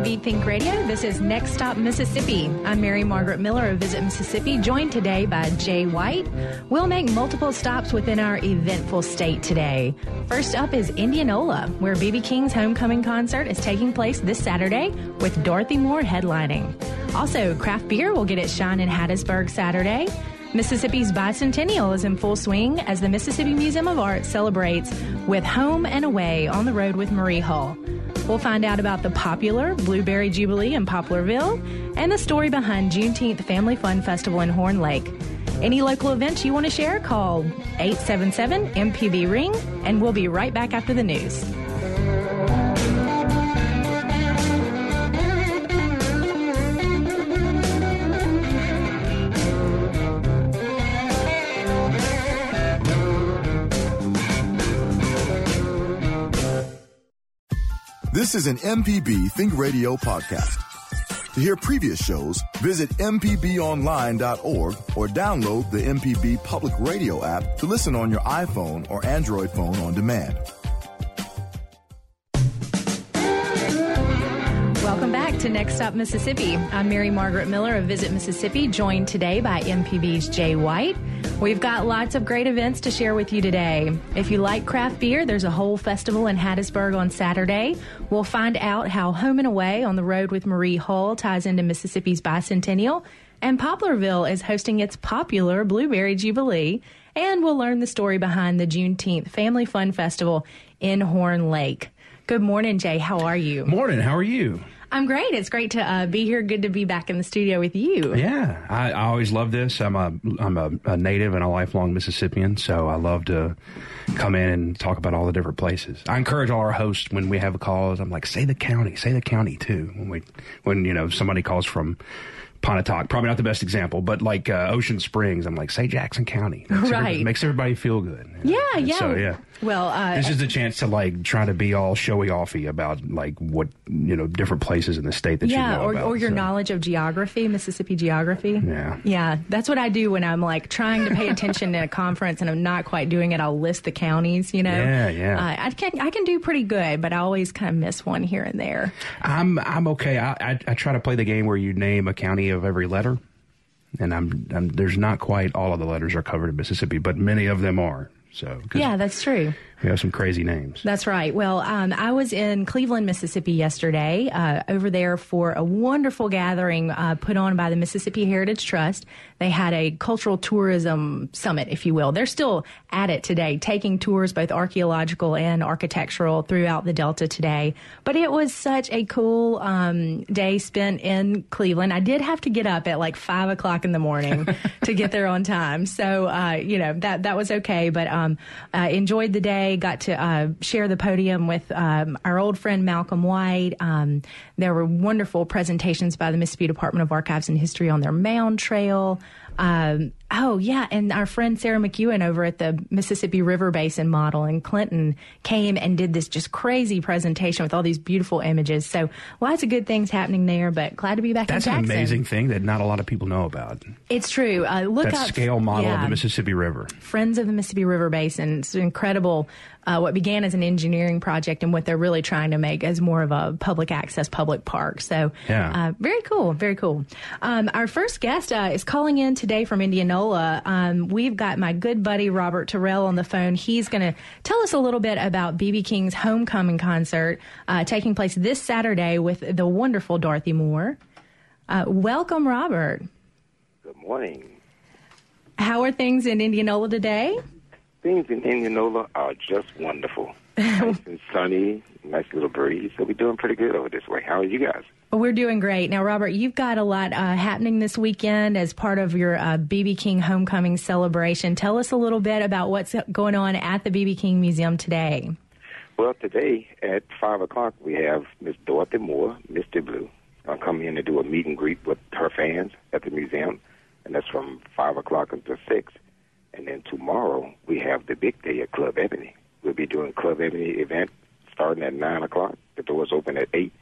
MPB Think Radio. This is Next Stop Mississippi. I'm Mary Margaret Miller of Visit Mississippi, joined today by Jay White. We'll make multiple stops within our eventful state today. First up is Indianola, where BB King's homecoming concert is taking place this Saturday with Dorothy Moore headlining. Also, craft beer will get its shine in Hattiesburg Saturday. Mississippi's bicentennial is in full swing as the Mississippi Museum of Art celebrates with Home and Away on the road with Marie Hull. We'll find out about the popular Blueberry Jubilee in Poplarville and the story behind Juneteenth Family Fun Festival in Horn Lake. Any local events you want to share, call 877 MPB Ring, and we'll be right back after the news. This is an MPB Think Radio podcast. To hear previous shows, visit MPBOnline.org or download the MPB Public Radio app to listen on your iPhone or Android phone on demand. Welcome back to Next Stop Mississippi. I'm Mary Margaret Miller of Visit Mississippi, joined today by MPB's Jay White. We've got lots of great events to share with you today. If you like craft beer, there's a whole festival in Hattiesburg on Saturday. We'll find out how Home and Away on the road with Marie Hull ties into Mississippi's bicentennial. And Poplarville is hosting its popular Blueberry Jubilee. And we'll learn the story behind the Juneteenth Family Fun Festival in Horn Lake. Good morning, Jay. How are you? Morning. How are you? I'm great. It's great to uh, be here. Good to be back in the studio with you. Yeah, I, I always love this. I'm a I'm a, a, native and a lifelong Mississippian, so I love to come in and talk about all the different places. I encourage all our hosts when we have a calls. I'm like, say the county, say the county too. When we when you know somebody calls from Pontotoc. Probably not the best example, but like uh, Ocean Springs, I'm like, say Jackson County. Makes right. Everybody, makes everybody feel good. Yeah, yeah. So, yeah. Well, uh, this is a chance to like try to be all showy offy about like what you know different places in the state that yeah, you know or, about, or your so. knowledge of geography, Mississippi geography. Yeah, yeah. That's what I do when I'm like trying to pay attention in a conference and I'm not quite doing it. I'll list the counties. You know. Yeah, yeah. Uh, I can I can do pretty good, but I always kind of miss one here and there. I'm I'm okay. I, I I try to play the game where you name a county of every letter and I'm, I'm, there's not quite all of the letters are covered in Mississippi, but many of them are. So yeah, that's true. We have some crazy names. That's right. Well, um, I was in Cleveland, Mississippi yesterday, uh, over there for a wonderful gathering uh, put on by the Mississippi Heritage Trust. They had a cultural tourism summit, if you will. They're still at it today, taking tours, both archaeological and architectural, throughout the Delta today. But it was such a cool um, day spent in Cleveland. I did have to get up at like five o'clock in the morning to get there on time. So, uh, you know, that, that was okay. But um, enjoyed the day got to uh, share the podium with um, our old friend Malcolm White. Um, there were wonderful presentations by the Mississippi Department of Archives and History on their Mound Trail. Um, oh yeah, and our friend Sarah McEwen over at the Mississippi River Basin Model in Clinton came and did this just crazy presentation with all these beautiful images. So lots of good things happening there. But glad to be back. That's in an amazing thing that not a lot of people know about. It's true. Uh, look that up scale model yeah, of the Mississippi River. Friends of the Mississippi River Basin. It's incredible. Uh, what began as an engineering project and what they're really trying to make as more of a public access public park. So, yeah. uh, very cool, very cool. Um, our first guest uh, is calling in today from Indianola. Um, we've got my good buddy Robert Terrell on the phone. He's going to tell us a little bit about BB King's homecoming concert uh, taking place this Saturday with the wonderful Dorothy Moore. Uh, welcome, Robert. Good morning. How are things in Indianola today? Things in Indianola are just wonderful. nice and sunny, nice little breeze. So we're doing pretty good over this way. How are you guys? We're doing great. Now, Robert, you've got a lot uh, happening this weekend as part of your uh, BB King homecoming celebration. Tell us a little bit about what's going on at the BB King Museum today. Well, today at 5 o'clock, we have Miss Dorothy Moore, Misty Blue, uh, come in to do a meet and greet with her fans at the museum, and that's from 5 o'clock until 6. And then tomorrow, we have the big day at Club Ebony. We'll be doing Club Ebony event starting at 9 o'clock. The doors open at 8.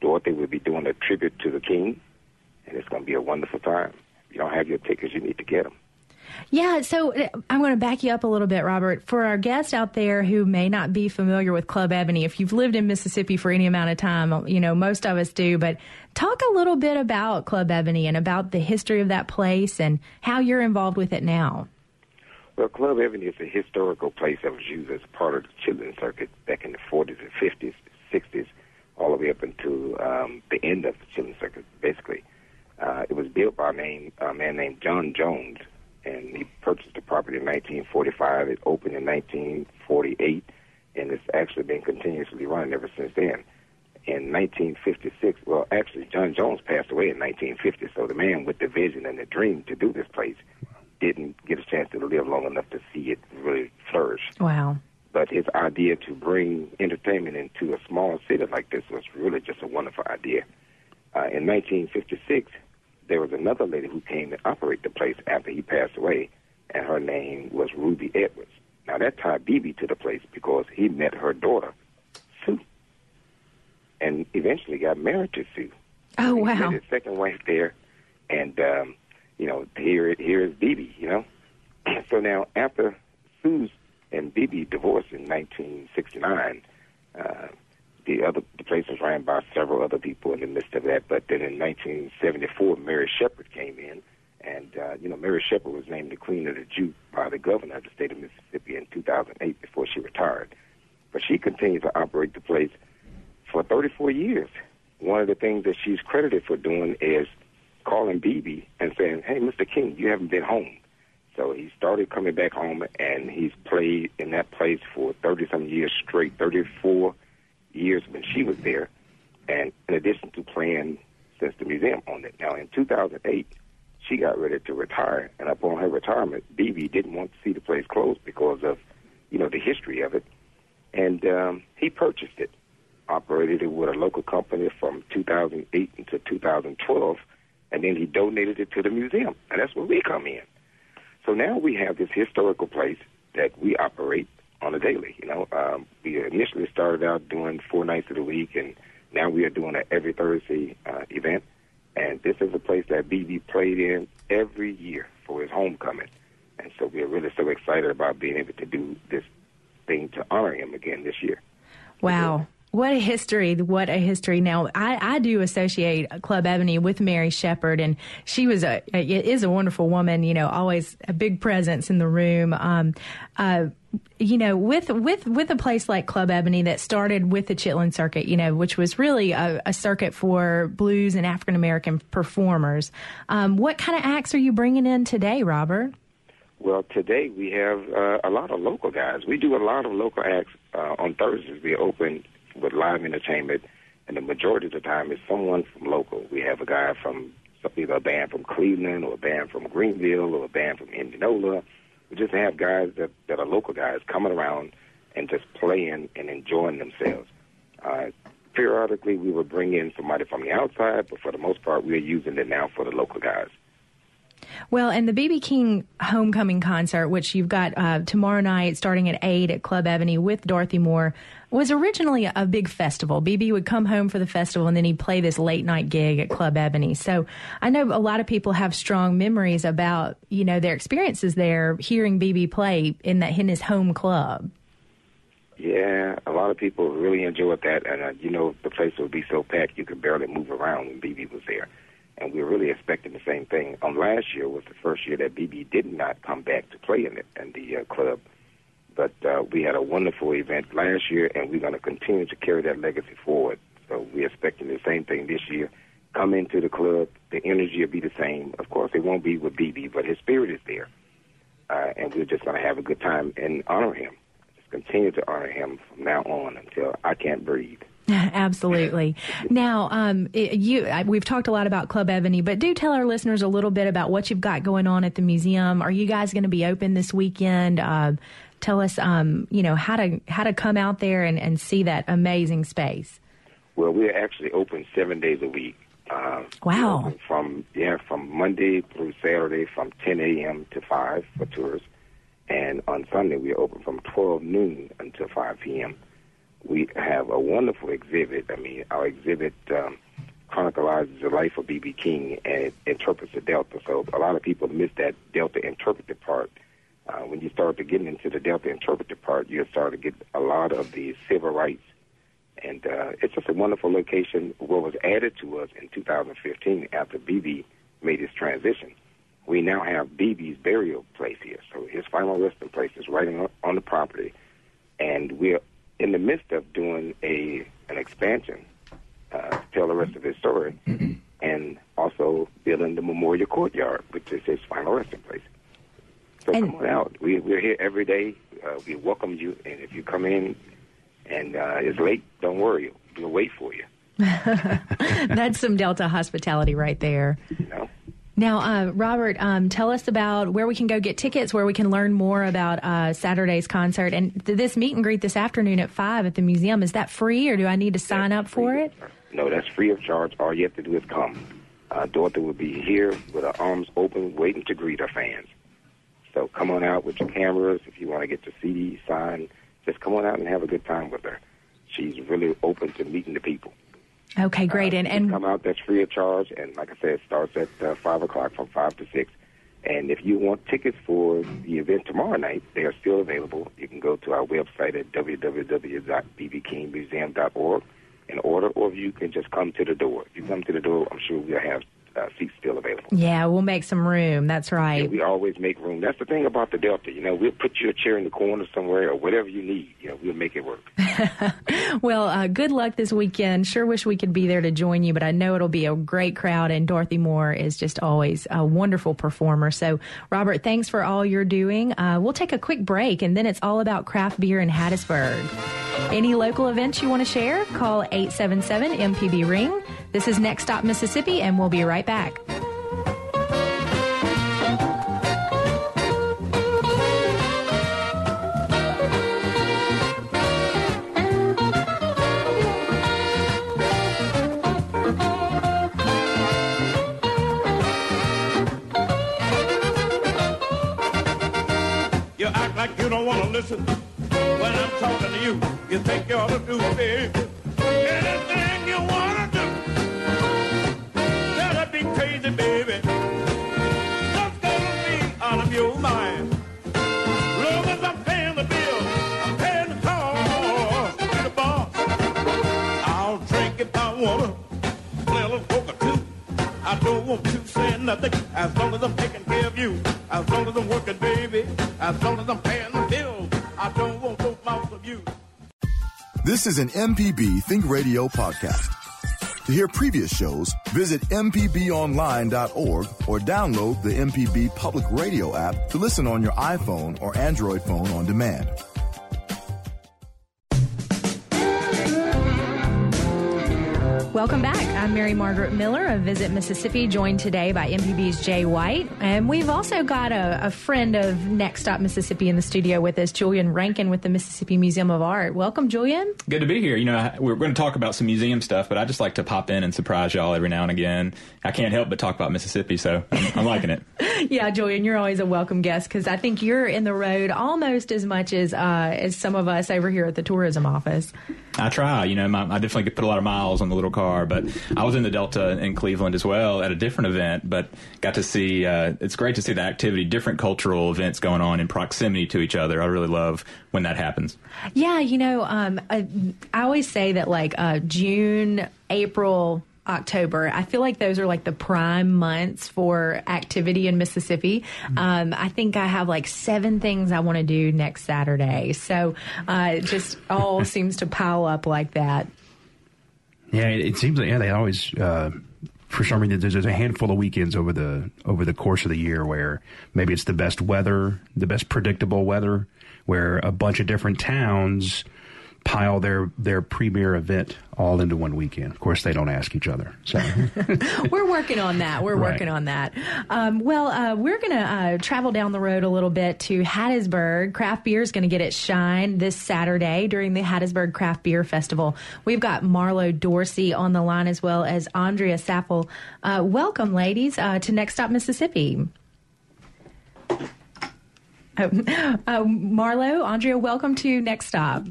Dorothy will be doing a tribute to the king, and it's going to be a wonderful time. If you don't have your tickets, you need to get them. Yeah, so uh, I'm going to back you up a little bit, Robert. For our guests out there who may not be familiar with Club Ebony, if you've lived in Mississippi for any amount of time, you know, most of us do, but talk a little bit about Club Ebony and about the history of that place and how you're involved with it now. Well, Club Ebony is a historical place that was used as part of the Chitlin Circuit back in the 40s and 50s, 60s, all the way up until um, the end of the Chitlin Circuit, basically. Uh, it was built by a, name, a man named John Jones, and he purchased the property in 1945. It opened in 1948, and it's actually been continuously running ever since then. In 1956, well, actually, John Jones passed away in 1950, so the man with the vision and the dream to do this place didn't get a chance to live long enough to see it really flourish. Wow. But his idea to bring entertainment into a small city like this was really just a wonderful idea. Uh, in 1956, there was another lady who came to operate the place after he passed away, and her name was Ruby Edwards. Now that tied BB to the place because he met her daughter, Sue, and eventually got married to Sue. Oh he wow! Met his second wife there, and um, you know here here is BB. You know, so now after Sue's and BB divorced in 1969. Uh, the other the place was ran by several other people in the midst of that. But then in 1974, Mary Shepard came in, and uh, you know Mary Shepard was named the Queen of the Juke by the governor of the state of Mississippi in 2008 before she retired. But she continued to operate the place for 34 years. One of the things that she's credited for doing is calling BB and saying, "Hey, Mr. King, you haven't been home." So he started coming back home, and he's played in that place for 30 some years straight, 34 years when she was there, and in addition to playing since the museum owned it. Now, in 2008, she got ready to retire, and upon her retirement, BB didn't want to see the place closed because of, you know, the history of it, and um, he purchased it, operated it with a local company from 2008 until 2012, and then he donated it to the museum, and that's where we come in. So now we have this historical place that we operate on a daily. You know, um, we initially started out doing four nights of the week, and now we are doing an every Thursday uh, event. And this is a place that BB played in every year for his homecoming. And so we are really so excited about being able to do this thing to honor him again this year. Wow. What a history! What a history! Now, I, I do associate Club Ebony with Mary Shepard, and she was a is a wonderful woman. You know, always a big presence in the room. Um, uh, you know, with with with a place like Club Ebony that started with the Chitlin Circuit, you know, which was really a, a circuit for blues and African American performers. Um, what kind of acts are you bringing in today, Robert? Well, today we have uh, a lot of local guys. We do a lot of local acts uh, on Thursdays. We open with live entertainment, and the majority of the time is someone from local. We have a guy from either a band from Cleveland or a band from Greenville or a band from Indianola. We just have guys that, that are local guys coming around and just playing and enjoying themselves. Uh, periodically, we will bring in somebody from the outside, but for the most part, we're using it now for the local guys. Well, and the BB King homecoming concert, which you've got uh, tomorrow night starting at 8 at Club Ebony with Dorothy Moore, was originally a big festival. BB would come home for the festival and then he'd play this late night gig at Club Ebony. So I know a lot of people have strong memories about, you know, their experiences there hearing BB play in that in his home club. Yeah, a lot of people really enjoyed that, and uh, you know the place would be so packed you could barely move around when BB was there and we were really expecting the same thing. Um, last year was the first year that BB did not come back to play in it in the uh, club, but uh, we had a wonderful event last year, and we're going to continue to carry that legacy forward. So we're expecting the same thing this year. Come into the club, the energy will be the same. Of course, it won't be with BB, but his spirit is there, uh, and we're just going to have a good time and honor him. Just continue to honor him from now on until I can't breathe. Absolutely. Now, um, you we've talked a lot about Club Ebony, but do tell our listeners a little bit about what you've got going on at the museum. Are you guys going to be open this weekend? Uh, tell us, um, you know, how to how to come out there and, and see that amazing space. Well, we're actually open seven days a week. Uh, wow. From yeah, from Monday through Saturday, from 10 a.m. to 5 for tours, and on Sunday we're open from 12 noon until 5 p.m we have a wonderful exhibit. I mean, our exhibit um, chronicles the life of B.B. King and it interprets the Delta. So a lot of people miss that Delta interpretive part. Uh, when you start to get into the Delta interpretive part, you start to get a lot of the civil rights. And uh, it's just a wonderful location. What was added to us in 2015 after BB made his transition, we now have BB's burial place here. So his final resting place is right on, on the property. And we're in the midst of doing a an expansion uh, to tell the rest of his story, and also building the memorial courtyard, which is his final resting place. So And- come on out. We, we're here every day. Uh, we welcome you, and if you come in and uh, it's late, don't worry. We'll wait for you. That's some Delta hospitality right there. You know. Now, uh, Robert, um, tell us about where we can go get tickets, where we can learn more about uh, Saturday's concert, and th- this meet and greet this afternoon at five at the museum. Is that free, or do I need to sign up for it? No, that's free of charge. All you have to do is come. Uh, Dorothy will be here with her arms open, waiting to greet her fans. So come on out with your cameras. If you want to get your CD signed, just come on out and have a good time with her. She's really open to meeting the people. Okay, great. Uh, and and come out. That's free of charge. And like I said, it starts at uh, five o'clock from five to six. And if you want tickets for the event tomorrow night, they are still available. You can go to our website at www.bbkingmuseum.org and order, or you can just come to the door. If you come to the door, I'm sure we'll have uh, seats. Yeah, we'll make some room. That's right. Yeah, we always make room. That's the thing about the Delta. You know, we'll put you a chair in the corner somewhere or whatever you need. You know, we'll make it work. Well, uh, good luck this weekend. Sure wish we could be there to join you, but I know it'll be a great crowd, and Dorothy Moore is just always a wonderful performer. So, Robert, thanks for all you're doing. Uh, we'll take a quick break, and then it's all about craft beer in Hattiesburg. Any local events you want to share? Call 877 MPB Ring. This is Next Stop Mississippi, and we'll be right back. Want to listen when I'm talking to you. You think you ought to do, baby, anything you want to do. Gotta be crazy, baby. Just gonna be out of your mind. Long as I'm paying the bill, paying the cost to the bar. I'll drink if I wanna, play a little poker too. I don't want to say nothing as long as I'm taking care of you. As long as I'm working, baby. As long as I'm paying the bills. I don't want no mouth of you. This is an MPB Think Radio podcast. To hear previous shows, visit MPBOnline.org or download the MPB Public Radio app to listen on your iPhone or Android phone on demand. Welcome back. I'm Mary Margaret Miller of Visit Mississippi, joined today by MPB's Jay White. And we've also got a, a friend of Next Stop Mississippi in the studio with us, Julian Rankin with the Mississippi Museum of Art. Welcome, Julian. Good to be here. You know, we're going to talk about some museum stuff, but I just like to pop in and surprise y'all every now and again. I can't help but talk about Mississippi, so I'm, I'm liking it. Yeah, Julian, you're always a welcome guest because I think you're in the road almost as much as uh, as some of us over here at the tourism office. I try. You know, my, I definitely could put a lot of miles on the little car, but I was in the Delta in Cleveland as well at a different event, but got to see. Uh, it's great to see the activity, different cultural events going on in proximity to each other. I really love when that happens. Yeah, you know, um, I, I always say that like uh, June, April, October, I feel like those are like the prime months for activity in Mississippi. Um, I think I have like seven things I want to do next Saturday. So uh, it just all seems to pile up like that. Yeah, it, it seems like yeah they always uh, for some reason there's, there's a handful of weekends over the over the course of the year where maybe it's the best weather, the best predictable weather, where a bunch of different towns pile their their premier event all into one weekend. Of course, they don't ask each other. So We're working on that. We're Right. working on that. Um, well, uh, we're going to uh, travel down the road a little bit to Hattiesburg. Craft beer is going to get its shine this Saturday during the Hattiesburg Craft Beer Festival. We've got Marlo Dorsey on the line as well as Andrea Saffle. Uh, welcome, ladies, uh, to Next Stop Mississippi. Oh, uh, Marlo, Andrea, welcome to Next Stop.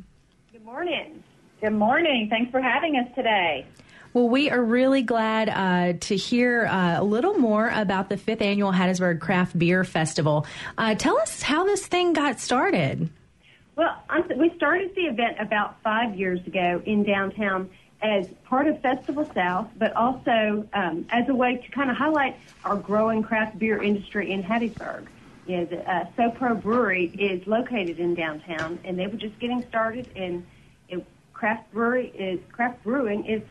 Good morning. Good morning. Thanks for having us today. Well, we are really glad uh, to hear uh, a little more about the fifth annual Hattiesburg Craft Beer Festival. Uh, tell us how this thing got started. Well, I'm, we started the event about five years ago in downtown as part of Festival South, but also um, as a way to kind of highlight our growing craft beer industry in Hattiesburg. You know, the uh, SoPro Brewery is located in downtown, and they were just getting started. And it, craft brewery is craft brewing is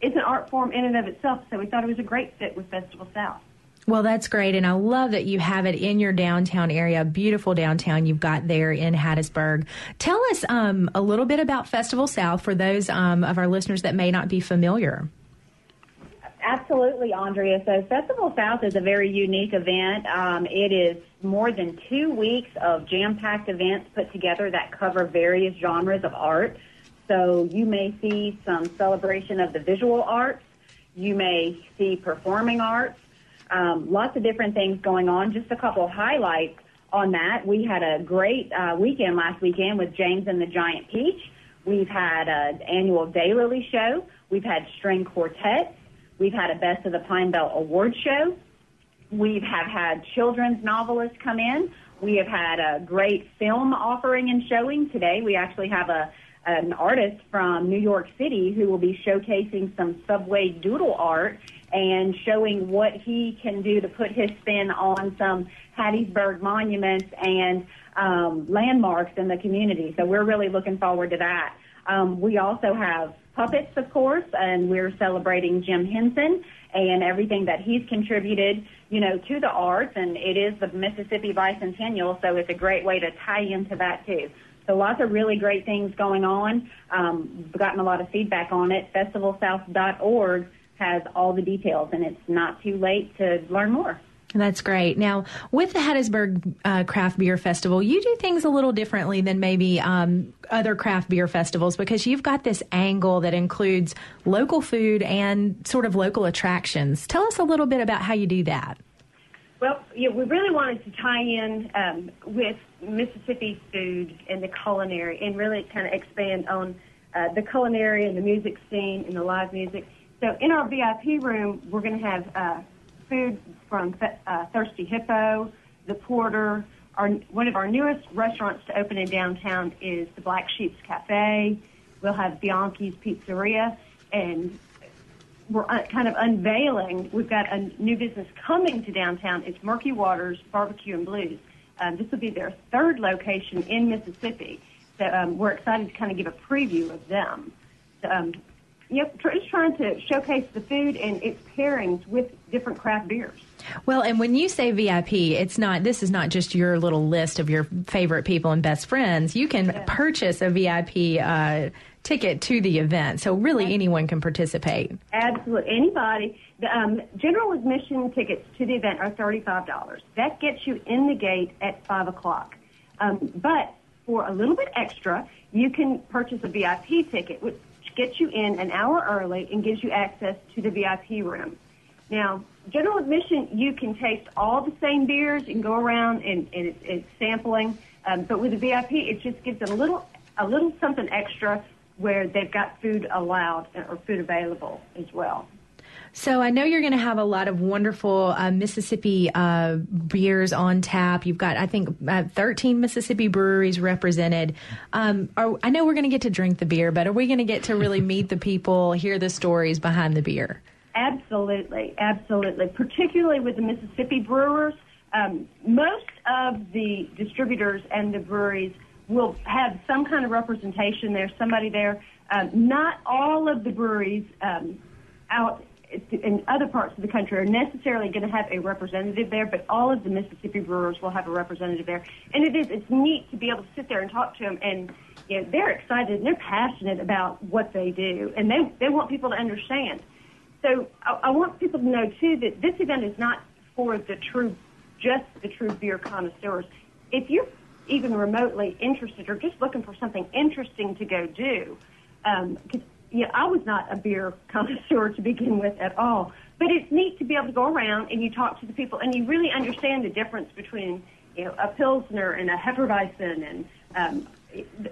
is an art form in and of itself. So we thought it was a great fit with Festival South. Well, that's great. And I love that you have it in your downtown area, beautiful downtown you've got there in Hattiesburg. Tell us um, a little bit about Festival South for those um, of our listeners that may not be familiar. Absolutely, Andrea. So Festival South is a very unique event. Um, it is more than two weeks of jam-packed events put together that cover various genres of art. So you may see some celebration of the visual arts. You may see performing arts. Um, lots of different things going on. Just a couple highlights on that. We had a great uh, weekend last weekend with James and the Giant Peach. We've had an annual Daylily show. We've had string quartets. We've had a Best of the Pine Belt award show. We have had children's novelists come in. We have had a great film offering and showing today. We actually have a an artist from New York City who will be showcasing some subway doodle art and showing what he can do to put his spin on some Hattiesburg monuments and um, landmarks in the community. So we're really looking forward to that. Um, we also have puppets, of course, and we're celebrating Jim Henson and everything that he's contributed, you know, to the arts. And it is the Mississippi Bicentennial, so it's a great way to tie into that too. So lots of really great things going on. Um, we've gotten a lot of feedback on it. FestivalSouth.org has all the details, and it's not too late to learn more. That's great. Now, with the Hattiesburg uh, Craft Beer Festival, you do things a little differently than maybe um, other craft beer festivals because you've got this angle that includes local food and sort of local attractions. Tell us a little bit about how you do that. Well, yeah, we really wanted to tie in um, with Mississippi food and the culinary and really kind of expand on uh, the culinary and the music scene and the live music. So in our VIP room, we're going to have uh, food from uh, Thirsty Hippo, The Porter. Our, one of our newest restaurants to open in downtown is the Black Sheep's Cafe. We'll have Bianchi's Pizzeria, and we're uh, kind of unveiling. We've got a new business coming to downtown. It's Murky Waters Barbecue and Blues. Um, this will be their third location in Mississippi. So um, we're excited to kind of give a preview of them. So, um, yep, just trying to showcase the food and its pairings with different craft beers. Well, and when you say VIP, it's not. This is not just your little list of your favorite people and best friends. You can yeah. purchase a VIP uh, ticket to the event, so really anyone can participate. Absolutely, anybody. Um, general admission tickets to the event are thirty-five dollars. That gets you in the gate at five o'clock. Um, but for a little bit extra, you can purchase a VIP ticket, which gets you in an hour early and gives you access to the VIP room. Now, general admission, you can taste all the same beers and go around and, and it's, it's sampling. Um, but with the VIP, it just gives it a little a little something extra where they've got food allowed or food available as well. So I know you're going to have a lot of wonderful uh, Mississippi uh, beers on tap. You've got, I think, uh, 13 Mississippi breweries represented. Um, are, I know we're going to get to drink the beer, but are we going to get to really meet the people, hear the stories behind the beer? Absolutely, absolutely. Particularly with the Mississippi brewers, um, most of the distributors and the breweries will have some kind of representation there, somebody there. Um, not all of the breweries um, out in other parts of the country are necessarily going to have a representative there, but all of the Mississippi brewers will have a representative there. And it is it's neat to be able to sit there and talk to them, and you know, they're excited and they're passionate about what they do, and they they want people to understand. So I, I want people to know too that this event is not for the true, just the true beer connoisseurs. If you're even remotely interested or just looking for something interesting to go do, um, yeah, I was not a beer connoisseur to begin with at all. But it's neat to be able to go around and you talk to the people and you really understand the difference between you know a pilsner and a hefeweizen and um,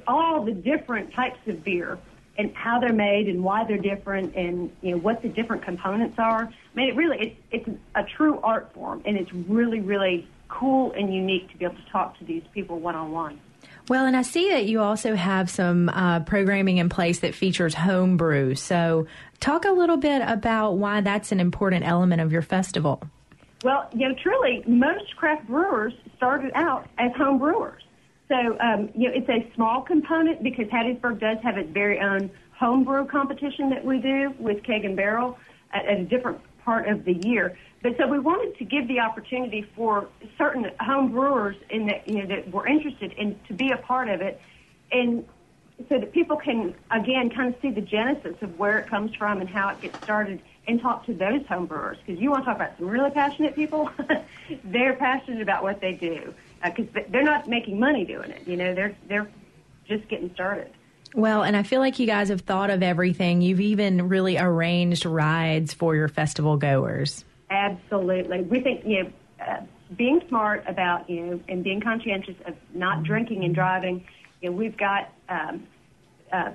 all the different types of beer and how they're made and why they're different and you know what the different components are. I mean, it really it's it's a true art form, and it's really really cool and unique to be able to talk to these people one on one. Well, and I see that you also have some uh, programming in place that features homebrew. So, talk a little bit about why that's an important element of your festival. Well, you know, truly, most craft brewers started out as home brewers. So, um, you know, it's a small component because Hattiesburg does have its very own homebrew competition that we do with Keg and Barrel at, at a different part of the year. But so we wanted to give the opportunity for certain home brewers in that you know that were interested in to be a part of it, and so that people can again kind of see the genesis of where it comes from and how it gets started, and talk to those home brewers because you want to talk about some really passionate people. they're passionate about what they do because uh, they're not making money doing it. You know, they're they're just getting started. Well, and I feel like you guys have thought of everything. You've even really arranged rides for your festival goers. Absolutely. We think, you know, uh, being smart about, you know, and being conscientious of not drinking and driving, you know, we've got um, uh,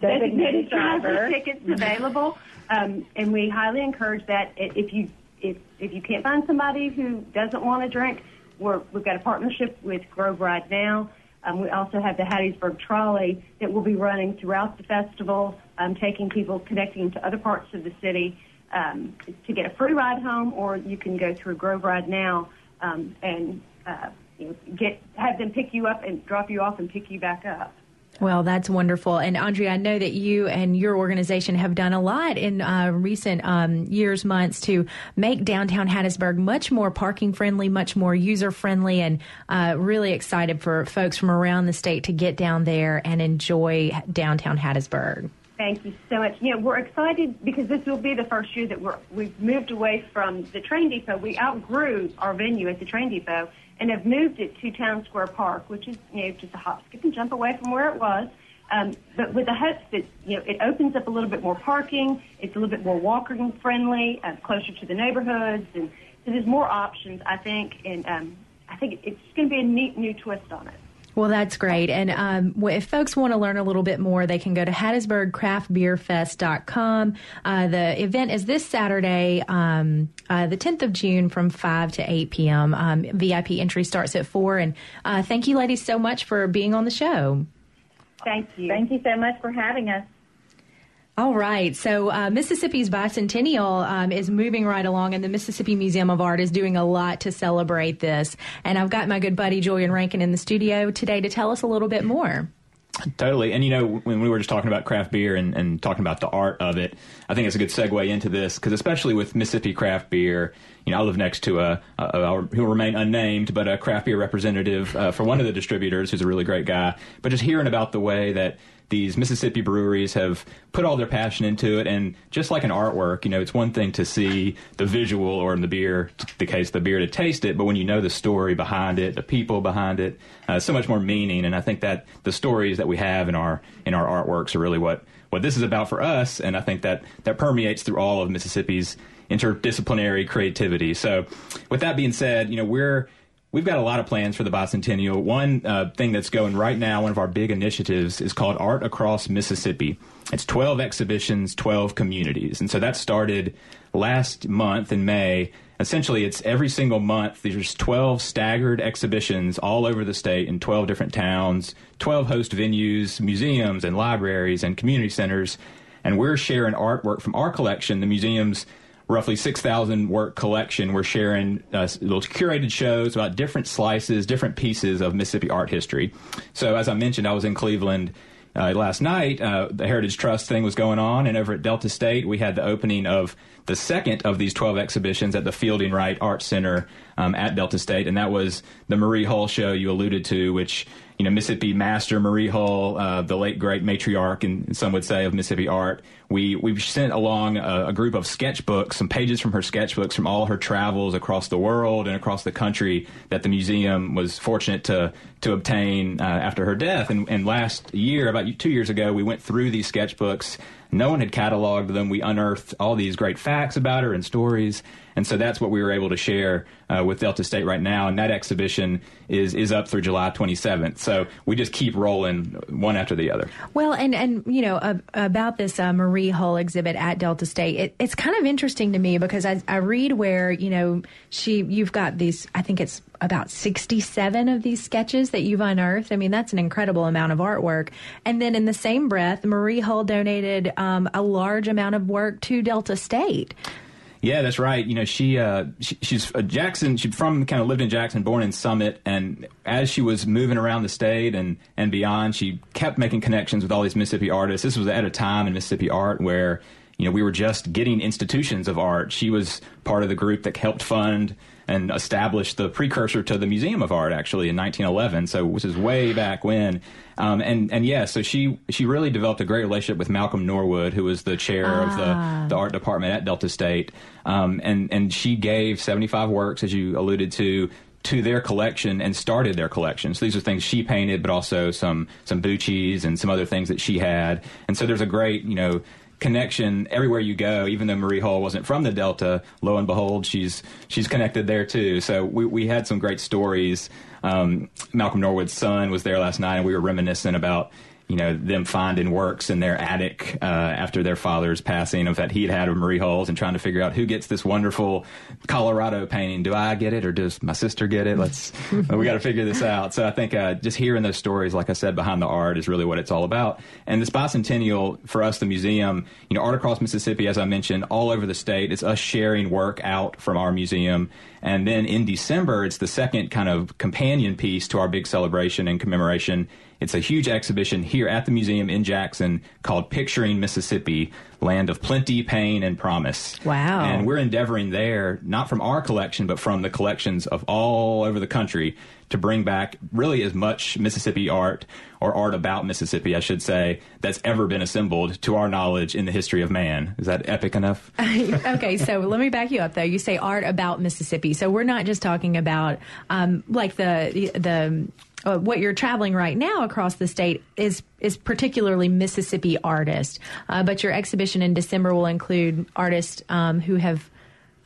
designated driver. tickets available, um, and we highly encourage that if you if if you can't find somebody who doesn't want to drink, we're, we've got a partnership with Grove Ride Now. Um, we also have the Hattiesburg Trolley that will be running throughout the festival, um, taking people, connecting to other parts of the city um, to get a free ride home, or you can go through Grove Ride Now um, and uh, you know, get have them pick you up and drop you off and pick you back up. Well, that's wonderful. And Andrea, I know that you and your organization have done a lot in uh, recent um, years, months to make downtown Hattiesburg much more parking friendly, much more user friendly, and uh, really excited for folks from around the state to get down there and enjoy downtown Hattiesburg. Thank you so much. Yeah, we're excited because this will be the first year that we're, we've moved away from the train depot. We outgrew our venue at the train depot and have moved it to Town Square Park, which is you know just a hop, skip, and jump away from where it was. Um, but with the hopes that you know it opens up a little bit more parking, it's a little bit more walking friendly, uh, closer to the neighborhoods, and so there's more options. I think, and um, I think it's going to be a neat new twist on it. Well, that's great. And um, if folks want to learn a little bit more, they can go to HattiesburgCraftBeerFest.com. Uh, the event is this Saturday, um, uh, the 10th of June from 5 to 8 p.m. Um, VIP entry starts at 4. And uh, thank you, ladies, so much for being on the show. Thank you. Thank you so much for having us. All right. So uh, Mississippi's bicentennial um, is moving right along, and the Mississippi Museum of Art is doing a lot to celebrate this. And I've got my good buddy Julian Rankin in the studio today to tell us a little bit more. Totally. And, you know, when we were just talking about craft beer and, and talking about the art of it, I think it's a good segue into this because, especially with Mississippi craft beer, you know, I live next to a, a, a who will remain unnamed, but a craft beer representative uh, for one of the distributors who's a really great guy. But just hearing about the way that these Mississippi breweries have put all their passion into it. And just like an artwork, you know, it's one thing to see the visual or in the beer, the case, the beer to taste it, but when you know the story behind it, the people behind it, uh, so much more meaning. And I think that the stories that we have in our in our artworks are really what what this is about for us. And I think that that permeates through all of Mississippi's interdisciplinary creativity. So, with that being said, you know, we're We've got a lot of plans for the bicentennial. One uh, thing that's going right now, one of our big initiatives, is called Art Across Mississippi. It's 12 exhibitions, 12 communities. And so that started last month in May. Essentially, it's every single month. There's 12 staggered exhibitions all over the state in 12 different towns, 12 host venues, museums, and libraries and community centers. And we're sharing artwork from our collection, the museum's roughly 6,000 work collection. We're sharing uh, little curated shows about different slices, different pieces of Mississippi art history. So, as I mentioned, I was in Cleveland uh, last night. Uh, the Heritage Trust thing was going on, and over at Delta State, we had the opening of the second of these 12 exhibitions at the Fielding Wright Art Center um, at Delta State, and that was the Marie Hull show you alluded to, which you know Mississippi master Marie Hull, uh, the late great matriarch, and some would say of Mississippi art. We we sent along a, a, group of sketchbooks, some pages from her sketchbooks from all her travels across the world and across the country that the museum was fortunate to to obtain uh, after her death. And, and last year, about two years ago, we went through these sketchbooks. No one had cataloged them. We unearthed all these great facts about her and stories And so that's what we were able to share uh, with Delta State right now. And that exhibition is, is up through July 27th. So we just keep rolling one after the other. Well, and, and you know, uh, about this uh, Marie Hull exhibit at Delta State, it, it's kind of interesting to me because I, I read where, you know, she, you've got these, I think it's about 67 of these sketches that you've unearthed. I mean, that's an incredible amount of artwork. And then in the same breath, Marie Hull donated um, a large amount of work to Delta State. Yeah, that's right. You know, she, uh, she she's a Jackson. She from kind of lived in Jackson, born in Summit, and as she was moving around the state and and beyond, she kept making connections with all these Mississippi artists. This was at a time in Mississippi art where you know we were just getting institutions of art. She was part of the group that helped fund and established the precursor to the Museum of Art actually in 1911. So which is way back when. Um, and and yeah, so she she really developed a great relationship with Malcolm Norwood, who was the chair ah. of the the art department at Delta State. Um, and and she gave 75 works, as you alluded to, to their collection and started their collection. So these are things she painted, but also some some Buccis and some other things that she had. And so there's a great, you know, connection everywhere you go. Even though Marie Hull wasn't from the Delta, lo and behold, she's she's connected there too. So we we had some great stories. Um, Malcolm Norwood's son was there last night, and we were reminiscing about you know, them finding works in their attic uh, after their father's passing of that he'd had of Marie Hull's and trying to figure out who gets this wonderful Colorado painting. Do I get it or does my sister get it? Let's we got to figure this out. So I think uh, just hearing those stories, like I said, behind the art is really what it's all about. And this bicentennial for us, the museum, you know, Art Across Mississippi, as I mentioned, all over the state. It's us sharing work out from our museum. And then in December, it's the second kind of companion piece to our big celebration and commemoration it's a huge exhibition here at the museum in Jackson called Picturing Mississippi, Land of Plenty, Pain, and Promise. Wow. And we're endeavoring there, not from our collection, but from the collections of all over the country to bring back really as much Mississippi art or art about Mississippi, I should say, that's ever been assembled to our knowledge in the history of man. Is that epic enough? okay, so let me back you up though. You say art about Mississippi, so we're not just talking about um, like the the uh, what you're traveling right now across the state is is particularly Mississippi artists, uh, but your exhibition in December will include artists um, who have.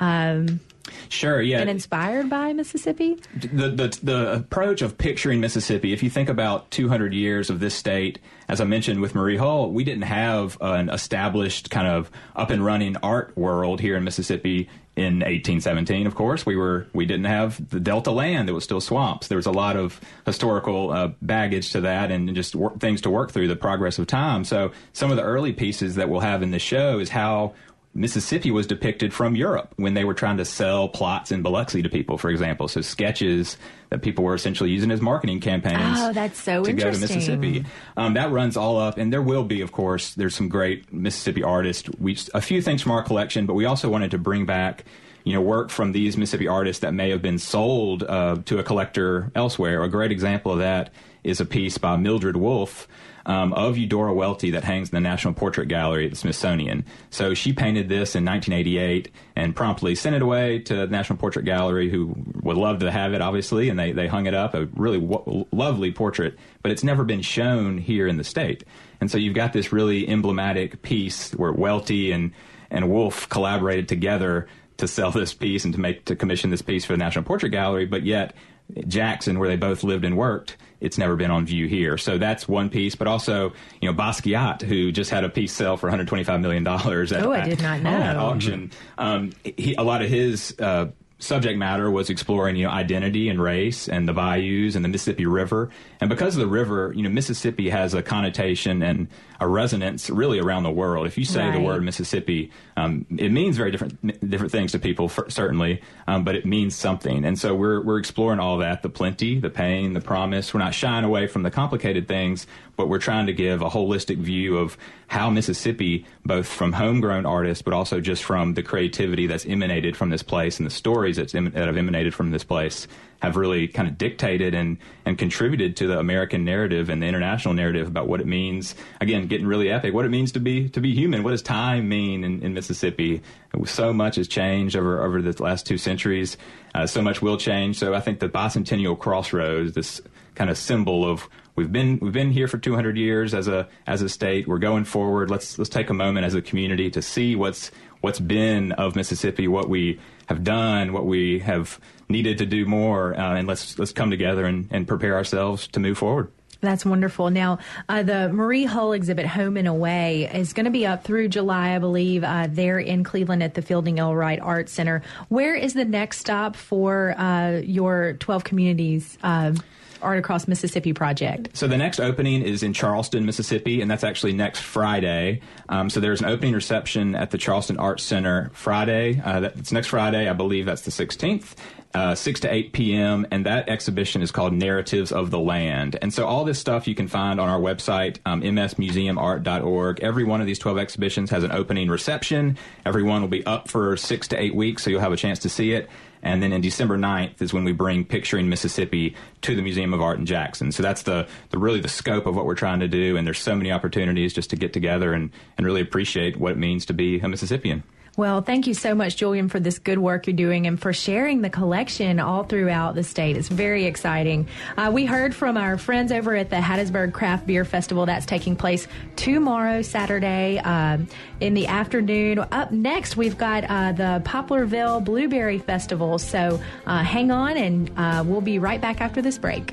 Um, Sure, yeah. Been inspired by Mississippi? The, the, the approach of picturing Mississippi, if you think about 200 years of this state, as I mentioned with Marie Hull, we didn't have an established kind of up and running art world here in Mississippi in 1817 of course we were we didn't have the delta land that was still swamps there was a lot of historical uh, baggage to that and just work, things to work through the progress of time. So some of the early pieces that we'll have in the show is how Mississippi was depicted from Europe when they were trying to sell plots in Biloxi to people, for example. So sketches that people were essentially using as marketing campaigns. Oh, that's so to go to Mississippi. Um, that runs all up, and there will be, of course, there's some great Mississippi artists. We a few things from our collection, but we also wanted to bring back you know, work from these Mississippi artists that may have been sold uh, to a collector elsewhere. A great example of that is a piece by Mildred Wolfe, um, of Eudora Welty that hangs in the National Portrait Gallery at the Smithsonian. So she painted this in 1988 and promptly sent it away to the National Portrait Gallery, who would love to have it, obviously, and they, they hung it up. A really w- lovely portrait, but it's never been shown here in the state. And so you've got this really emblematic piece where Welty and, and Wolfe collaborated together to sell this piece and to make to commission this piece for the National Portrait Gallery, but yet Jackson, where they both lived and worked, it's never been on view here. So that's one piece. But also, you know, Basquiat, who just had a piece sell for 125 million dollars at, oh, I did not know. at auction. Um, he, a lot of his uh, subject matter was exploring, you know, identity and race and the bayous and the Mississippi River. And because of the river, you know, Mississippi has a connotation and a resonance really around the world. If you say right. the word Mississippi, um, it means very different different things to people, for, certainly, um, but it means something. And so we're we're exploring all that: the plenty, the pain, the promise. We're not shying away from the complicated things, but we're trying to give a holistic view of how Mississippi, both from homegrown artists, but also just from the creativity that's emanated from this place and the stories em- that have emanated from this place, have really kind of dictated and, and contributed to the American narrative and the international narrative about what it means. Again, getting really epic. What it means to be to be human. What does time mean in, in Mississippi? So much has changed over over the last two centuries. Uh, so much will change. So I think the bicentennial crossroads, this kind of symbol of we've been we've been here for 200 years as a as a state. We're going forward. Let's let's take a moment as a community to see what's what's been of Mississippi, what we have done, what we have needed to do more, uh, and let's let's come together and, and prepare ourselves to move forward. That's wonderful. Now, uh, the Marie Hull exhibit, Home and Away, is going to be up through July, I believe, uh, there in Cleveland at the Fielding L. Wright Art Center. Where is the next stop for uh, your 12 communities? Art Across Mississippi project. So the next opening is in Charleston, Mississippi, and that's actually next Friday. Um, so there's an opening reception at the Charleston Arts Center Friday. Uh, that's next Friday, I believe that's the 16th uh, 6 to 8 p.m., and that exhibition is called Narratives of the Land. And so all this stuff you can find on our website, um, msmuseumart.org. Every one of these 12 exhibitions has an opening reception. Every one will be up for six to eight weeks, so you'll have a chance to see it. And then in December 9th is when we bring Picturing Mississippi to the Museum of Art in Jackson. So that's the, the really the scope of what we're trying to do. And there's so many opportunities just to get together and, and really appreciate what it means to be a Mississippian. Well, thank you so much, Julian, for this good work you're doing and for sharing the collection all throughout the state. It's very exciting. Uh, we heard from our friends over at the Hattiesburg Craft Beer Festival that's taking place tomorrow, Saturday, uh, in the afternoon. Up next, we've got uh, the Poplarville Blueberry Festival. So uh, hang on, and uh, we'll be right back after this break.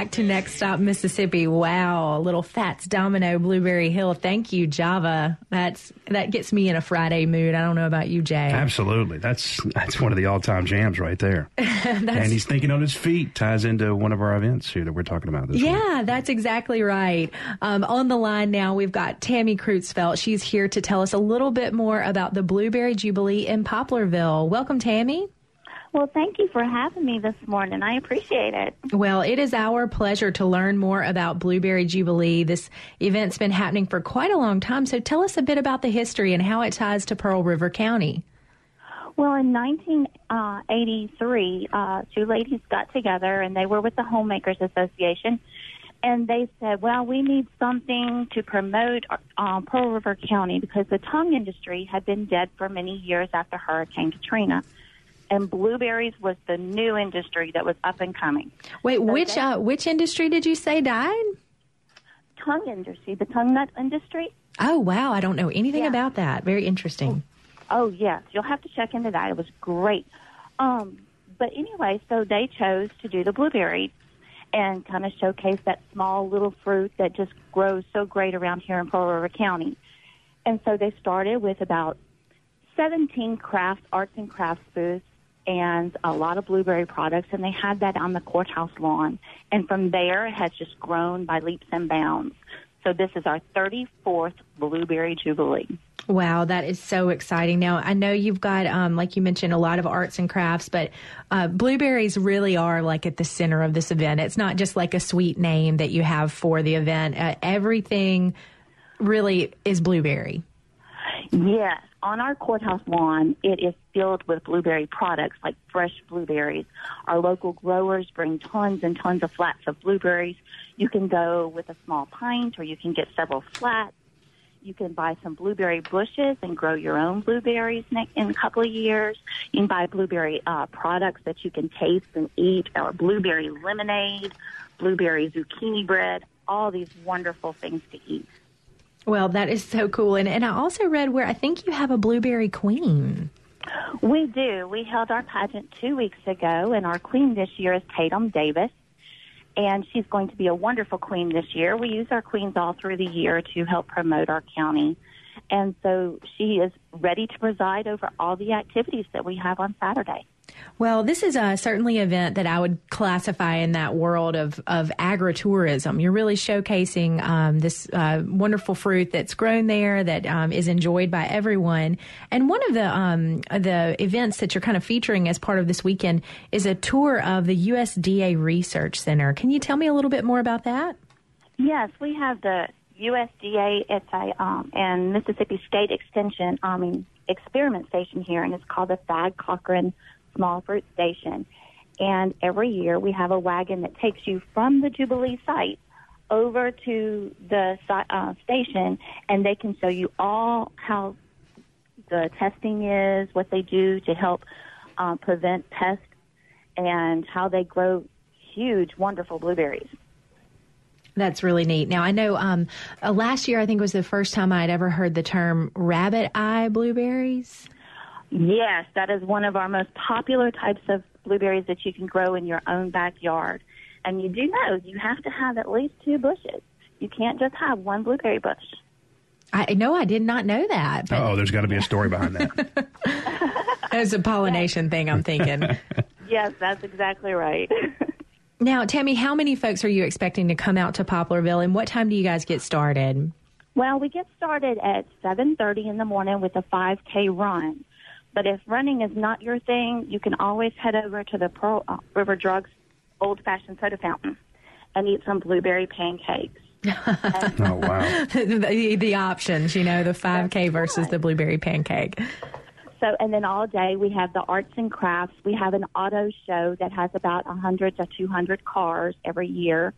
Back to Next Stop Mississippi. Wow, a little Fats Domino Blueberry Hill. Thank you, Java. That's that gets me in a Friday mood. I don't know about you, Jay. Absolutely. That's that's one of the all time jams right there. and he's thinking on his feet ties into one of our events here that we're talking about this week. Yeah, that's exactly right. Um, on the line now, we've got Tammy Kreutzfeld. She's here to tell us a little bit more about the Blueberry Jubilee in Poplarville. Welcome, Tammy. Well, thank you for having me this morning. I appreciate it. Well, it is our pleasure to learn more about Blueberry Jubilee. This event's been happening for quite a long time, so tell us a bit about the history and how it ties to Pearl River County. Well, in 1983, uh, two ladies got together and they were with the Homemakers Association. And they said, well, we need something to promote uh, Pearl River County because the tung industry had been dead for many years after Hurricane Katrina. And blueberries was the new industry that was up and coming. Wait, which they- uh, which industry did you say died? Tung industry, the tung nut industry. Oh, wow, I don't know anything Yeah. about that. Very interesting. Oh yes, you'll have to check into that. It was great. Um, but anyway, so they chose to do the blueberry and kind of showcase that small little fruit that just grows so great around here in Pearl River County. And so they started with about 17 craft arts and crafts booths and a lot of blueberry products, and they had that on the courthouse lawn. And from there, it has just grown by leaps and bounds. So this is our 34th Blueberry Jubilee. Wow, that is so exciting. Now, I know you've got, um, like you mentioned, a lot of arts and crafts, but uh, blueberries really are like at the center of this event. It's not just like a sweet name that you have for the event. Uh, everything really is blueberry. Yes, on our courthouse lawn, it is filled with blueberry products like fresh blueberries. Our local growers bring tons and tons of flats of blueberries. You can go with a small pint or you can get several flats. You can buy some blueberry bushes and grow your own blueberries in a couple of years. You can buy blueberry uh, products that you can taste and eat, or blueberry lemonade, blueberry zucchini bread, all these wonderful things to eat. Well, that is so cool. And, and I also read where I think you have a blueberry queen. We do. We held our pageant two weeks ago, and our queen this year is Tatum Davis. And she's going to be a wonderful queen this year. We use our queens all through the year to help promote our county. And so she is ready to preside over all the activities that we have on Saturday. Well, this is uh, certainly an event that I would classify in that world of, of agritourism. You're really showcasing um, this uh, wonderful fruit that's grown there that um, is enjoyed by everyone. And one of the um, the events that you're kind of featuring as part of this weekend is a tour of the USDA Research Center. Can you tell me a little bit more about that? Yes, we have the USDA. It's a um, and Mississippi State Extension. Experiment station here, and it's called the Thad Cochran Small Fruit Station. And every year we have a wagon that takes you from the Jubilee site over to the uh, station, and they can show you all how the testing is, what they do to help uh, prevent pests, and how they grow huge, wonderful blueberries. That's really neat. Now, I know um, uh, last year I think was the first time I'd ever heard the term rabbit eye blueberries. Yes, that is one of our most popular types of blueberries that you can grow in your own backyard. And you do know you have to have at least two bushes. You can't just have one blueberry bush. I know I did not know that. Oh, there's got to be a story behind that. It's a pollination thing, I'm thinking. yes, that's exactly right. now, Tammy, how many folks are you expecting to come out to Poplarville, and what time do you guys get started? Well, we get started at 7:30 in the morning with a 5K run. But if running is not your thing, you can always head over to the Pearl uh, River Drugs Old Fashioned Soda Fountain and eat some blueberry pancakes. oh wow! the, the, options, you know, the 5K versus the blueberry pancake. So, and then all day we have the arts and crafts. We have an auto show that has about 100 to 200 cars every year,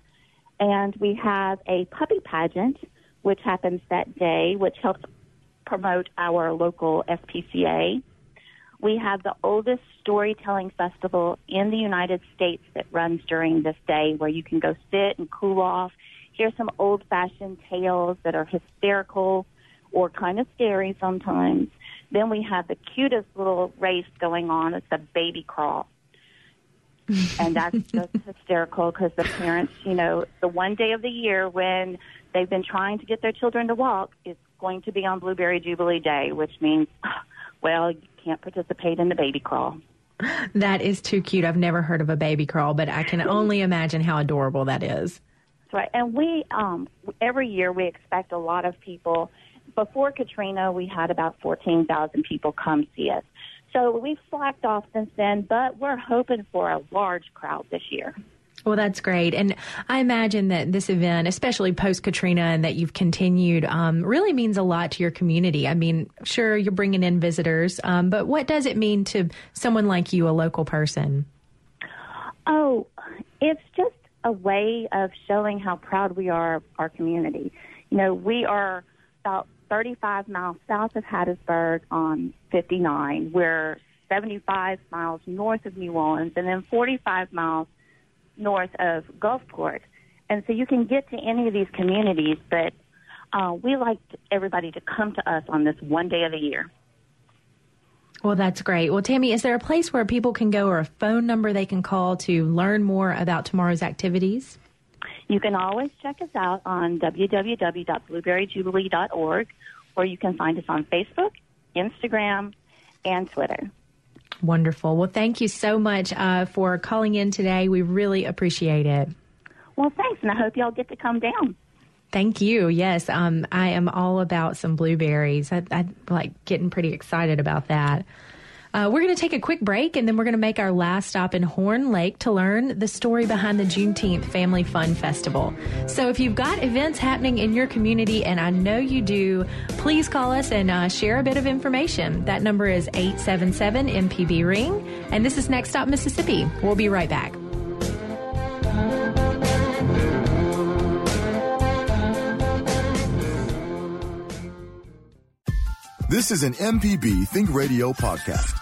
and we have a puppy pageant, which happens that day, which helps promote our local SPCA. We have the oldest storytelling festival in the United States that runs during this day where you can go sit and cool off, hear some old fashioned tales that are hysterical or kind of scary sometimes. Then we have the cutest little race going on. It's a baby crawl. and that's just hysterical because the parents, you know, the one day of the year when they've been trying to get their children to walk is going to be on Blueberry Jubilee Day, which means, well, you can't participate in the baby crawl. That is too cute. I've never heard of a baby crawl, but I can only imagine how adorable that is. That's right. And we, um, every year, we expect a lot of people. Before Katrina, we had about 14,000 people come see us. So we've slacked off since then, but we're hoping for a large crowd this year. Well, that's great. And I imagine that this event, especially post Katrina and that you've continued, um, really means a lot to your community. I mean, sure, you're bringing in visitors, um, but what does it mean to someone like you, a local person? Oh, it's just a way of showing how proud we are of our community. You know, we are about 35 miles south of Hattiesburg on 59. We're 75 miles north of New Orleans and then 45 miles north of Gulfport. And so you can get to any of these communities, but uh, we like everybody to come to us on this one day of the year. Well, that's great. Well, Tammy, is there a place where people can go or a phone number they can call to learn more about tomorrow's activities? You can always check us out on www.blueberryjubilee.org, or you can find us on Facebook, Instagram, and Twitter. Wonderful. Well, thank you so much uh, for calling in today. We really appreciate it. Well, thanks, and I hope y'all get to come down. Thank you. Yes, um, I am all about some blueberries. I, I like getting pretty excited about that. Uh, we're going to take a quick break and then we're going to make our last stop in Horn Lake to learn the story behind the Juneteenth Family Fun Festival. So if you've got events happening in your community, and I know you do, please call us and uh, share a bit of information. That number is 877 MPB Ring. And this is Next Stop Mississippi. We'll be right back. This is an MPB Think Radio podcast.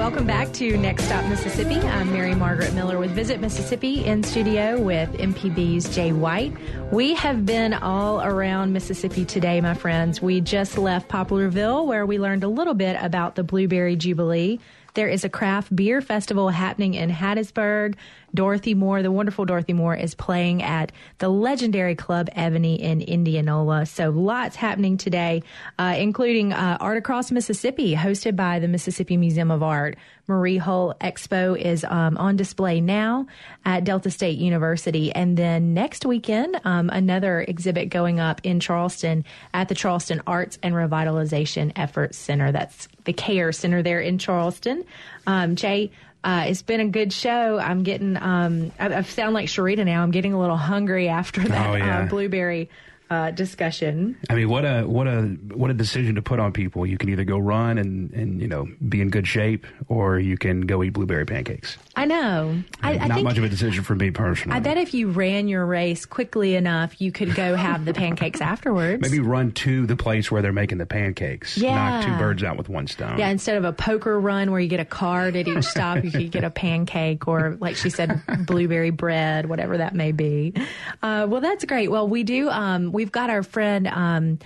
Welcome back to Next Stop Mississippi. I'm Mary Margaret Miller with Visit Mississippi in studio with MPB's Jay White. We have been all around Mississippi today, my friends. We just left Poplarville where we learned a little bit about the Blueberry Jubilee. There is a craft beer festival happening in Hattiesburg. Dorothy Moore, the wonderful Dorothy Moore, is playing at the legendary Club Ebony in Indianola. So lots happening today, uh, including uh, Art Across Mississippi, hosted by the Mississippi Museum of Art. Marie Hull Expo is um, on display now at Delta State University. And then next weekend, um, another exhibit going up in Charleston at the Charleston Arts and Revitalization Efforts Center. That's the CARE Center there in Charleston. Um, Jay, uh, it's been a good show. I'm getting, um, I, I sound like Sharita now. I'm getting a little hungry after that Oh, yeah. uh, blueberry uh, discussion. I mean, what a what a what a decision to put on people. You can either go run and and you know be in good shape, or you can go eat blueberry pancakes. I know. I, I Not much of a decision for me personally. I bet if you ran your race quickly enough, you could go have the pancakes afterwards. Maybe run to the place where they're making the pancakes. Yeah. Knock two birds out with one stone. Yeah, instead of a poker run where you get a card at each stop, you could get a pancake or, like she said, blueberry bread, whatever that may be. Uh, well, that's great. Well, we do. Um, we've got our friend. Um,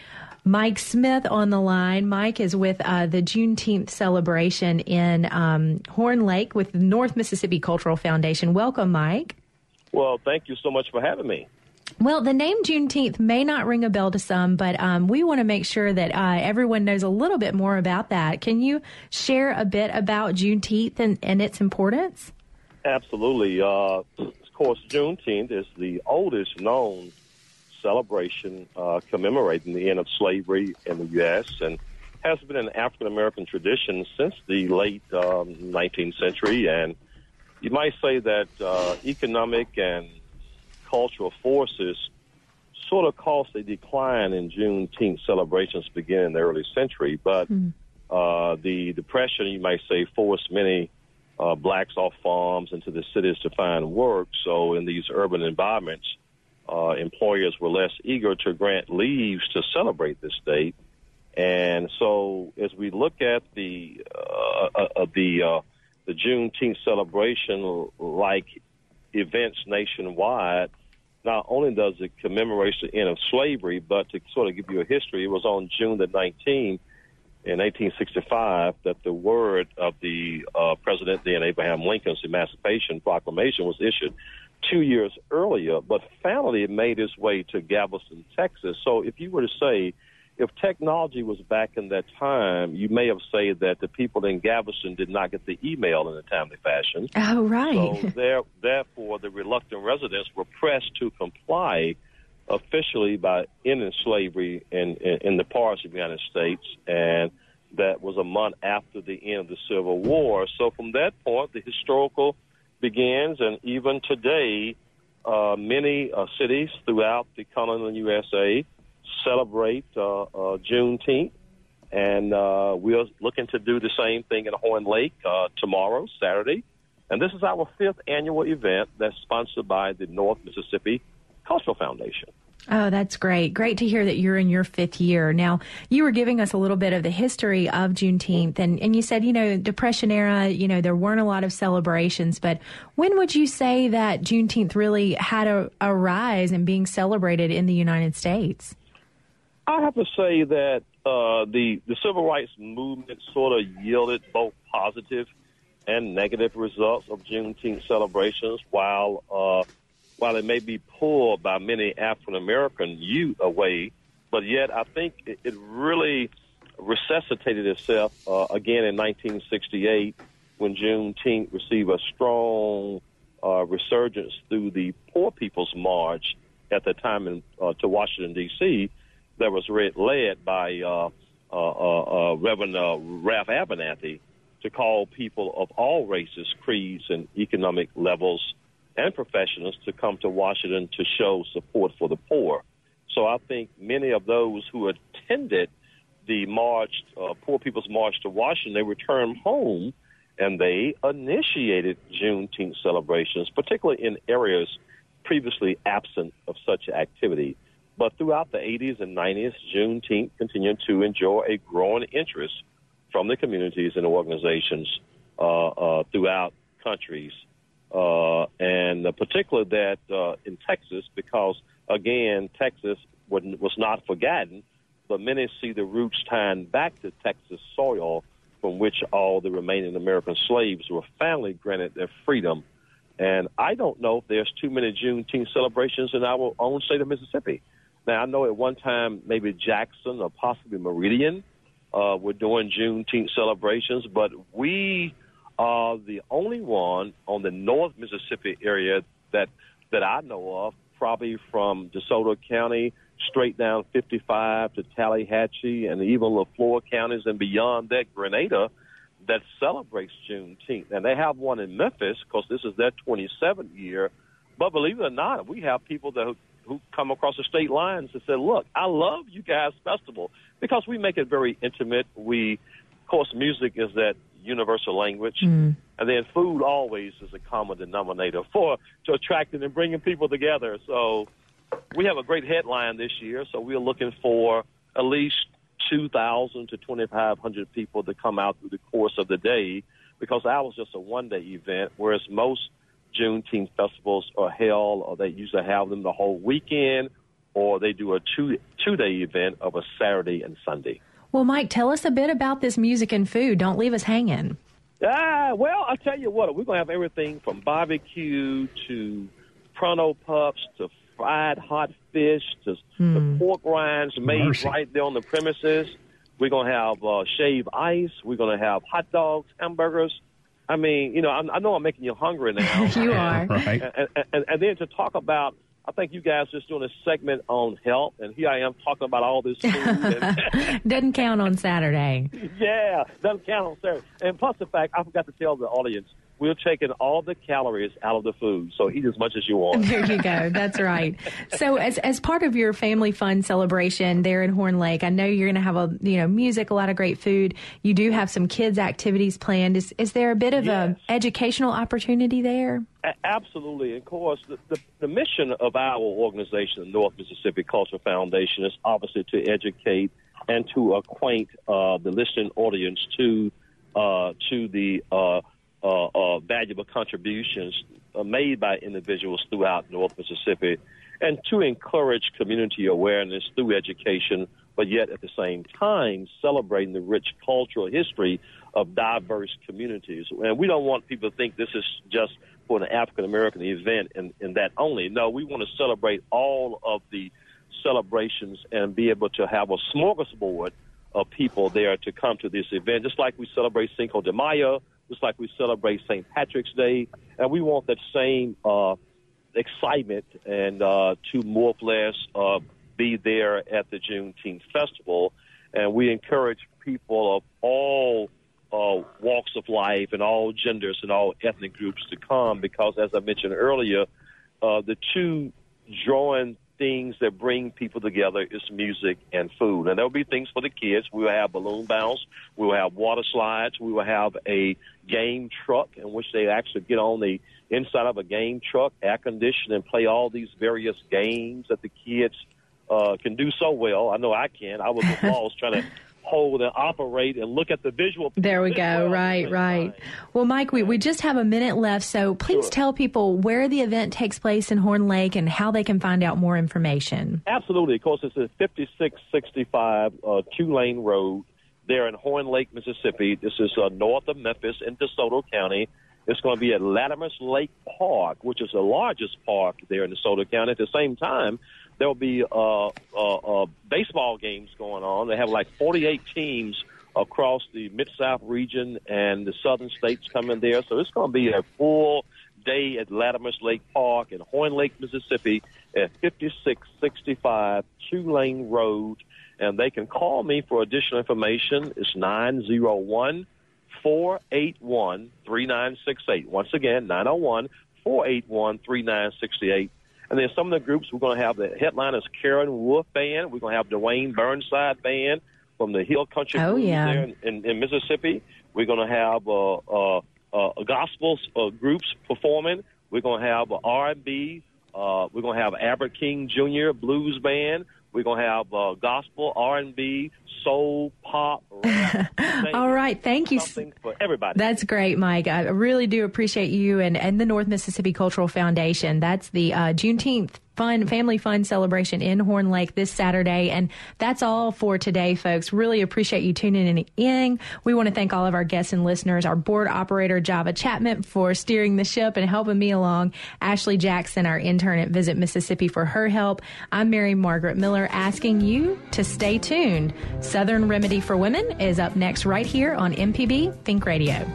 Mike Smith on the line. Mike is with uh, the Juneteenth celebration in um, Horn Lake with the North Mississippi Cultural Foundation. Welcome, Mike. Well, thank you so much for having me. Well, the name Juneteenth may not ring a bell to some, but um, we want to make sure that uh, everyone knows a little bit more about that. Can you share a bit about Juneteenth and, and its importance? Absolutely. Uh, of course, Juneteenth is the oldest known celebration uh, commemorating the end of slavery in the U.S. and has been an African American tradition since the late um, 19th century. And you might say that uh, economic and cultural forces sort of caused a decline in Juneteenth celebrations beginning in the early century, but uh, the depression, you might say, forced many uh, blacks off farms into the cities to find work. So in these urban environments, uh, employers were less eager to grant leaves to celebrate this date. And so as we look at the uh, uh, uh, the uh, the Juneteenth celebration, like events nationwide, not only does it commemorate the end of slavery, but to sort of give you a history, it was on June the 19th in 1865 that the word of the uh, President then Abraham Lincoln's Emancipation Proclamation was issued two years earlier, but finally it made its way to Galveston, Texas. So if you were to say, if technology was back in that time, you may have said that the people in Galveston did not get the email in a timely fashion. Oh, right. So there, therefore, the reluctant residents were pressed to comply officially by ending slavery in, in, in the parts of the United States, and that was a month after the end of the Civil War. So from that point, the historical begins, and even today, uh, many uh, cities throughout the continental USA celebrate uh, uh, Juneteenth. And uh, we're looking to do the same thing in Horn Lake uh, tomorrow, Saturday. And this is our fifth annual event that's sponsored by the North Mississippi Cultural Foundation. Oh, that's great. Great to hear that you're in your fifth year. Now, you were giving us a little bit of the history of Juneteenth, and, and you said, you know, Depression era, you know, there weren't a lot of celebrations, but when would you say that Juneteenth really had a, a rise in being celebrated in the United States? I have to say that uh, the the civil rights movement sort of yielded both positive and negative results of Juneteenth celebrations, while uh, while it may be pulled by many African American youth away, but yet I think it, it really resuscitated itself uh, again in 1968 when Juneteenth received a strong uh, resurgence through the Poor People's March at the time in, uh, to Washington D.C. that was read, led by uh, uh, uh, uh, Reverend Ralph Abernathy to call people of all races, creeds, and economic levels and professionals to come to Washington to show support for the poor. So I think many of those who attended the march, uh, Poor People's March to Washington, they returned home and they initiated Juneteenth celebrations, particularly in areas previously absent of such activity. But throughout the 80s and 90s, Juneteenth continued to enjoy a growing interest from the communities and organizations uh, uh, throughout countries, uh, and particularly that uh, in Texas, because again, Texas was not forgotten, but many see the roots tying back to Texas soil from which all the remaining American slaves were finally granted their freedom. And I don't know if there's too many Juneteenth celebrations in our own state of Mississippi. Now, I know at one time maybe Jackson or possibly Meridian uh, were doing Juneteenth celebrations, but we are the only one on the North Mississippi area that that I know of, probably from DeSoto County straight down 55 to Tallahatchie and even Leflore counties and beyond that, Grenada, that celebrates Juneteenth. And they have one in Memphis because this is their 27th year. But believe it or not, we have people that who come across the state lines and say, "Look, I love you guys' festival because we make it very intimate. We, of course, music is that universal language, mm. and then food always is a common denominator for to attracting and bringing people together. So we have a great headline this year. So we're looking for at least 2,000 to 2,500 people to come out through the course of the day because ours is just a one-day event, whereas most Juneteenth festivals are held, or they usually have them the whole weekend, or they do a two two day event of a Saturday and Sunday. Well, Mike, tell us a bit about this music and food. Don't leave us hanging. Ah, well, I'll tell you what, we're gonna have everything from barbecue to pronto pups to fried hot fish to the pork rinds made Mercy. right there on the premises. We're gonna have uh, shaved ice. We're gonna have hot dogs, hamburgers. I mean, you know, I, I know I'm making you hungry now. You are. Right. and, and, and then to talk about, I think you guys just doing a segment on health, and here I am talking about all this food. And, Doesn't count on Saturday. yeah, doesn't count on Saturday. And plus the fact, I forgot to tell the audience, we're taking all the calories out of the food, so eat as much as you want. There you go. That's right. So, as as part of your family fun celebration there in Horn Lake, I know you're going to have a you know music, a lot of great food. You do have some kids activities planned. Is is there a bit of Yes. a educational opportunity there? A- Absolutely. Of course, the, the, the mission of our organization, the North Mississippi Cultural Foundation, is obviously to educate and to acquaint uh, the listening audience to uh, to the uh, uh, uh, valuable contributions uh, made by individuals throughout North Mississippi, and to encourage community awareness through education, but yet at the same time celebrating the rich cultural history of diverse communities. And we don't want people to think this is just for an African American event and, and that only. No, we want to celebrate all of the celebrations and be able to have a smorgasbord of people there to come to this event, just like we celebrate Cinco de Mayo, just like we celebrate St. Patrick's Day, and we want that same uh, excitement and uh, to more or less uh, be there at the Juneteenth festival. And we encourage people of all uh, walks of life and all genders and all ethnic groups to come because, as I mentioned earlier, uh, the two drawing things that bring people together is music and food. And there'll be things for the kids. We will have balloon bounce. We will have water slides. We will have a game truck in which they actually get on the inside of a game truck, air conditioned, and play all these various games that the kids uh, can do so well. I know I can. I was lost trying to hold and operate and look at the visual. There we go. well at the Right, right. time. Well, Mike, we, we just have a minute left, so please Sure. tell people where the event takes place in Horn Lake and how they can find out more information. Absolutely. Of course, it's at 5665 uh, Lane Road there in Horn Lake, Mississippi. This is uh, north of Memphis in DeSoto County. It's going to be at Latimer's Lake Park, which is the largest park there in DeSoto County. At the same time, there will be uh, uh, uh, baseball games going on. They have like 48 teams across the Mid South region and the southern states coming there. So it's going to be a full day at Latimer's Lake Park in Horn Lake, Mississippi at 5665 Tulane Road. And they can call me for additional information. It's 901 481 3968. Once again, 901 481 3968. And then some of the groups we're going to have the headline is Karen Wolf Band. We're going to have Duwayne Burnside Band from the Hill Country Oh, yeah. there in, in, in Mississippi. We're going to have uh, uh, uh, gospel uh, groups performing. We're going to have uh, R&B. Uh, we're going to have Albert King Jr. Blues Band. We're gonna have uh, gospel, R and B, soul, pop, rap. All right, thank you. Something for everybody. That's great, Mike. I really do appreciate you and, and the North Mississippi Cultural Foundation. That's the uh, Juneteenth fun family fun celebration in Horn Lake this Saturday. And that's all for today, folks. Really appreciate you tuning in. We want to thank all of our guests and listeners, our board operator, Java Chapman, for steering the ship and helping me along. Ashley Jackson, our intern at Visit Mississippi, for her help. I'm Mary Margaret Miller asking you to stay tuned. Southern Remedy for Women is up next right here on MPB Think Radio.